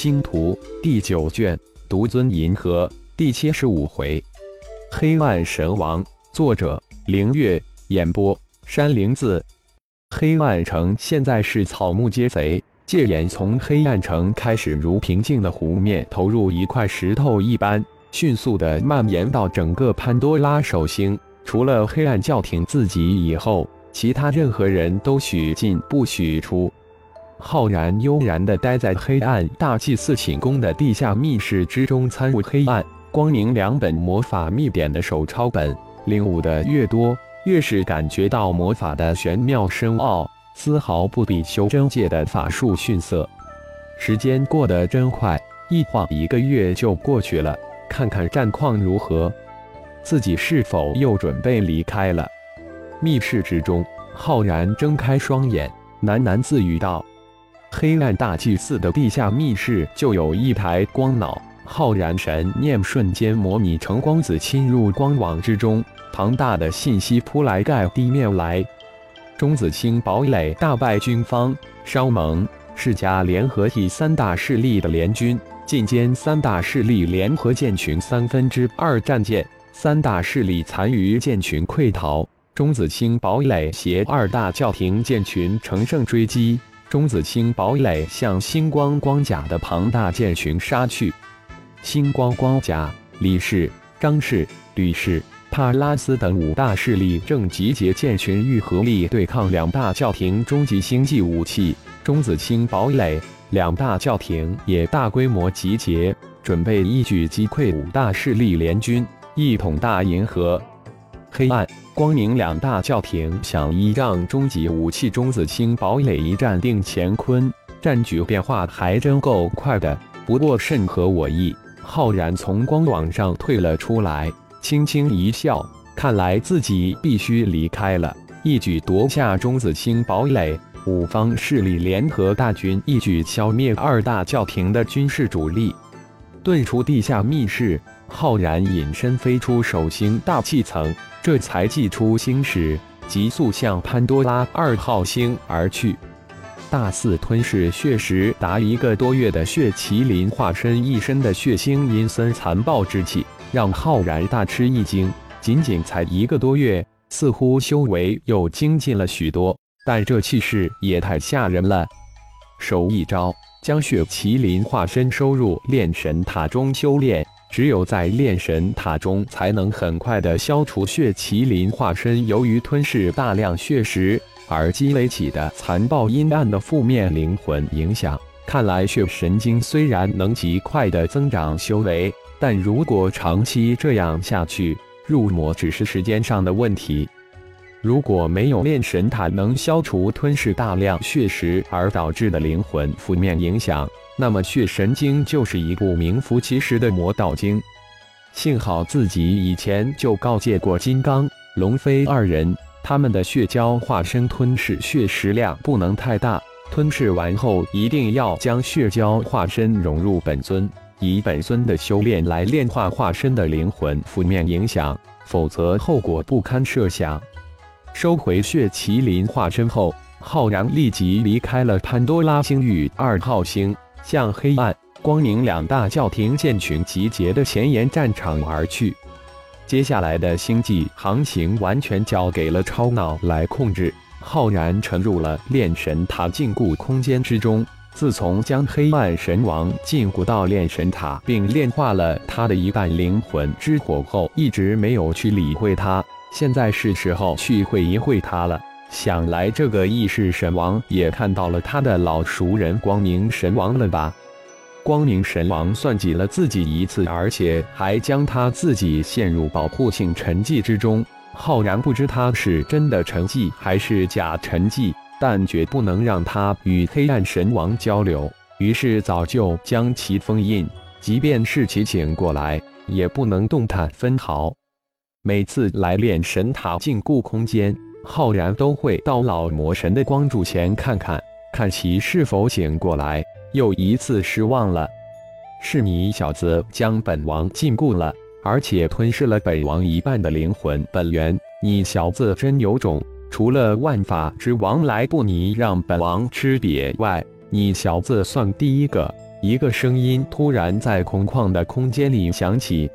星图第九卷，独尊银河第七十五回，黑暗神王。作者：凌月。演播：山灵子。黑暗城现在是草木皆贼，戒严从黑暗城开始，如平静的湖面投入一块石头一般，迅速的蔓延到整个潘多拉守星。除了黑暗教廷自己以后，其他任何人都许进不许出。浩然悠然地待在黑暗大祭司寝宫的地下密室之中，参悟黑暗光明两本魔法秘典的手抄本，领悟的越多，越是感觉到魔法的玄妙深奥，丝毫不比修真界的法术逊色。时间过得真快，一晃一个月就过去了。看看战况如何，自己是否又准备离开了？密室之中，浩然睁开双眼，喃喃自语道。黑暗大祭司的地下密室就有一台光脑，浩然神念瞬间模拟成光子侵入光网之中，庞大的信息扑来盖地面来。钟子清堡垒大败军方，商盟世家联合体三大势力的联军，进歼三大势力联合舰群三分之二战舰，三大势力残余舰群溃逃，钟子清堡垒携二大教廷舰群乘胜追击。钟子清堡垒向星光光甲的庞大舰群杀去。星光光甲、李氏、张氏、吕氏、帕拉斯等五大势力正集结舰群，欲合力对抗两大教廷终极星际武器。钟子清堡垒两大教廷也大规模集结，准备一举击溃五大势力联军，一统大银河。黑暗。光明两大教廷想依仗终极武器钟子星堡垒一战定乾坤，战局变化还真够快的。不过甚合我意。浩然从光网上退了出来，轻轻一笑，看来自己必须离开了，一举夺下钟子星堡垒。五方势力联合大军，一举消灭二大教廷的军事主力，遁出地下密室。浩然隐身飞出手星大气层。这才祭出星矢，急速向潘多拉二号星而去。大肆吞噬血石达一个多月的血麒麟化身一身的血腥阴森残暴之气，让浩然大吃一惊。仅仅才一个多月，似乎修为又精进了许多，但这气势也太吓人了。手一招，将血麒麟化身收入炼神塔中修炼。只有在炼神塔中，才能很快的消除血麒麟化身由于吞噬大量血石而积累起的残暴阴暗的负面灵魂影响。看来血神经虽然能极快的增长修为，但如果长期这样下去，入魔只是时间上的问题。如果没有炼神塔能消除吞噬大量血石而导致的灵魂负面影响，那么血神经就是一部名副其实的魔道经。幸好自己以前就告诫过金刚、龙飞二人，他们的血蛟化身吞噬血石量不能太大，吞噬完后一定要将血蛟化身融入本尊，以本尊的修炼来炼化化身的灵魂负面影响，否则后果不堪设想。收回血麒麟化身后，浩然立即离开了潘多拉星域二号星，向黑暗、光明两大教廷舰群集结的前沿战场而去。接下来的星际航行完全交给了超脑来控制。浩然沉入了炼神塔禁锢空间之中。自从将黑暗神王禁锢到炼神塔，并炼化了他的一半灵魂之火后，一直没有去理会他。现在是时候去会一会他了。想来这个异世神王也看到了他的老熟人光明神王了吧？光明神王算计了自己一次，而且还将他自己陷入保护性沉寂之中。浩然不知他是真的沉寂还是假沉寂，但绝不能让他与黑暗神王交流。于是早就将其封印，即便是其醒过来，也不能动弹分毫。每次来炼神塔禁锢空间，浩然都会到老魔神的光柱前看看，看其是否醒过来。又一次失望了，是你小子将本王禁锢了，而且吞噬了本王一半的灵魂本源。你小子真有种！除了万法之王来不尼让本王吃瘪外，你小子算第一个。一个声音突然在空旷的空间里响起。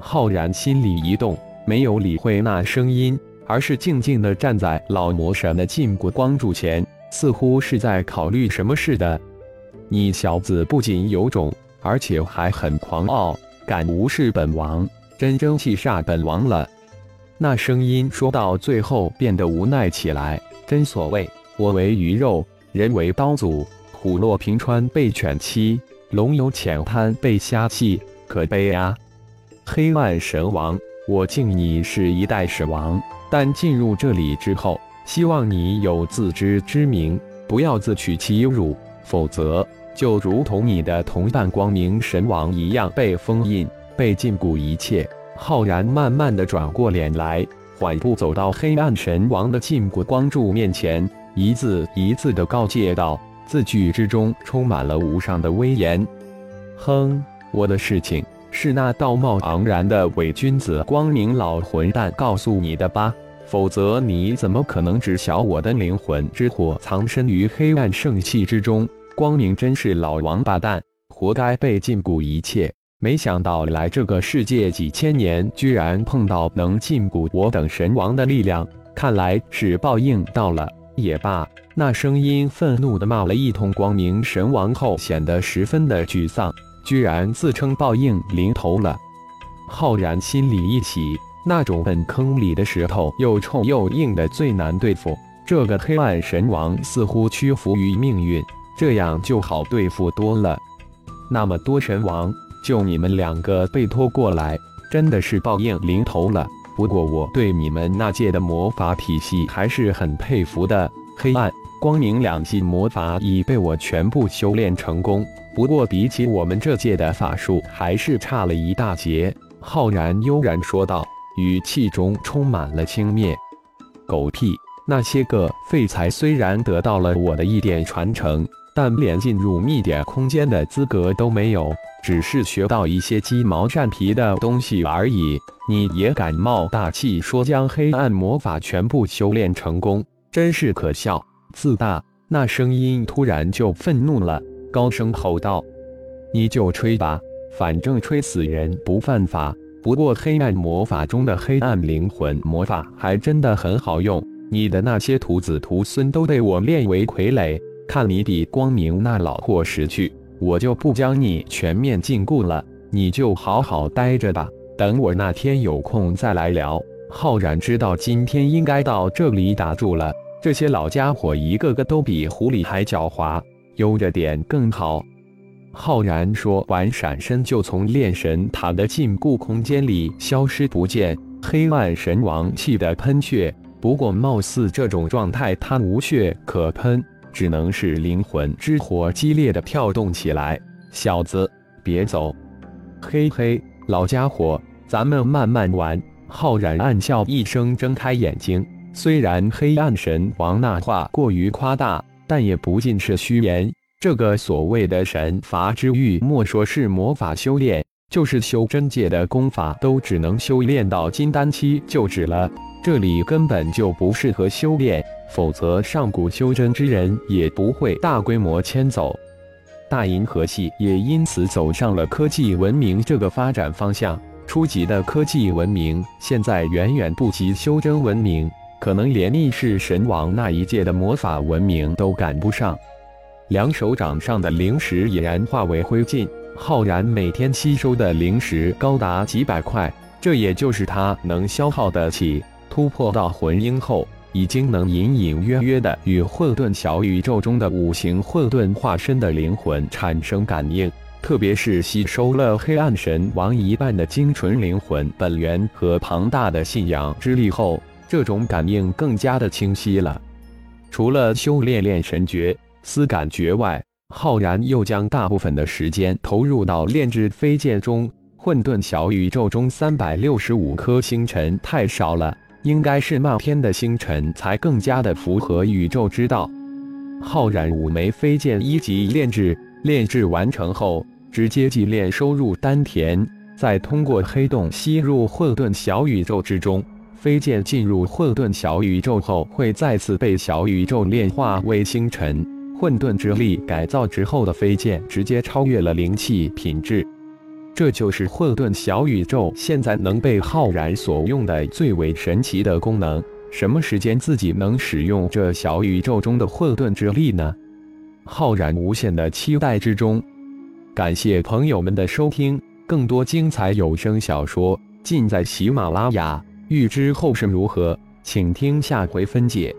浩然心里一动，没有理会那声音，而是静静地站在老魔神的禁锢光柱前，似乎是在考虑什么似的。你小子不仅有种，而且还很狂傲，敢无视本王，真争气煞本王了。那声音说到最后变得无奈起来。真所谓，我为鱼肉，人为刀俎，虎落平川被犬欺，龙游浅滩被虾戏，可悲啊！黑暗神王，我敬你是一代始王，但进入这里之后，希望你有自知之明，不要自取其辱，否则就如同你的同伴光明神王一样被封印、被禁锢一切。浩然慢慢的转过脸来，缓步走到黑暗神王的禁锢光柱面前，一字一字的告诫道，字句之中充满了无上的威严。哼，我的事情。是那道貌昂然的伪君子光明老混蛋告诉你的吧？否则你怎么可能知晓我的灵魂之火藏身于黑暗圣器之中？光明真是老王八蛋，活该被禁锢一切。没想到来这个世界几千年，居然碰到能禁锢我等神王的力量，看来是报应到了也罢。那声音愤怒地骂了一通光明神王后，显得十分的沮丧。居然自称报应临头了，浩然心里一喜，那种粪坑里的石头又臭又硬的最难对付。这个黑暗神王似乎屈服于命运，这样就好对付多了。那么多神王，就你们两个被拖过来，真的是报应临头了。不过我对你们那届的魔法体系还是很佩服的，黑暗、光明两系魔法已被我全部修炼成功。不过，比起我们这届的法术，还是差了一大截。浩然悠然说道，语气中充满了轻蔑。狗屁！那些个废材虽然得到了我的一点传承，但连进入秘典空间的资格都没有，只是学到一些鸡毛蒜皮的东西而已。你也敢冒大气说将黑暗魔法全部修炼成功，真是可笑，自大！那声音突然就愤怒了。高声吼道：“你就吹吧，反正吹死人不犯法。不过黑暗魔法中的黑暗灵魂魔法还真的很好用，你的那些徒子徒孙都被我练为傀儡。看你比光明那老货识趣，我就不将你全面禁锢了，你就好好待着吧。等我那天有空再来聊。”浩然知道今天应该到这里打住了，这些老家伙一个个都比狐狸还狡猾。悠着点更好。浩然说完，闪身就从炼神塔的禁锢空间里消失不见。黑暗神王气得喷血，不过貌似这种状态他无血可喷，只能是灵魂之火激烈的跳动起来。小子，别走！嘿嘿，老家伙，咱们慢慢玩。浩然暗笑一声，睁开眼睛。虽然黑暗神王那话过于夸大。但也不尽是虚言。这个所谓的神罚之域，莫说是魔法修炼，就是修真界的功法，都只能修炼到金丹期就止了。这里根本就不适合修炼，否则上古修真之人也不会大规模迁走。大银河系也因此走上了科技文明这个发展方向。初级的科技文明现在远远不及修真文明。可能连逆世神王那一届的魔法文明都赶不上。两手掌上的灵石已然化为灰烬。浩然每天吸收的灵石高达几百块，这也就是他能消耗得起。突破到魂婴后，已经能隐隐约约的与混沌小宇宙中的五行混沌化身的灵魂产生感应。特别是吸收了黑暗神王一半的精纯灵魂本源和庞大的信仰之力后。这种感应更加的清晰了。除了修炼炼神诀、思感诀外，浩然又将大部分的时间投入到炼制飞剑中。混沌小宇宙中三百六十五颗星辰太少了，应该是漫天的星辰才更加的符合宇宙之道。浩然五枚飞剑一级炼制，炼制完成后，直接祭炼收入丹田，再通过黑洞吸入混沌小宇宙之中。飞剑进入混沌小宇宙后，会再次被小宇宙炼化为星辰。混沌之力改造之后的飞剑直接超越了灵气品质。这就是混沌小宇宙现在能被浩然所用的最为神奇的功能。什么时间自己能使用这小宇宙中的混沌之力呢？浩然无限的期待之中。感谢朋友们的收听，更多精彩有声小说尽在喜马拉雅。欲知后事如何，请听下回分解。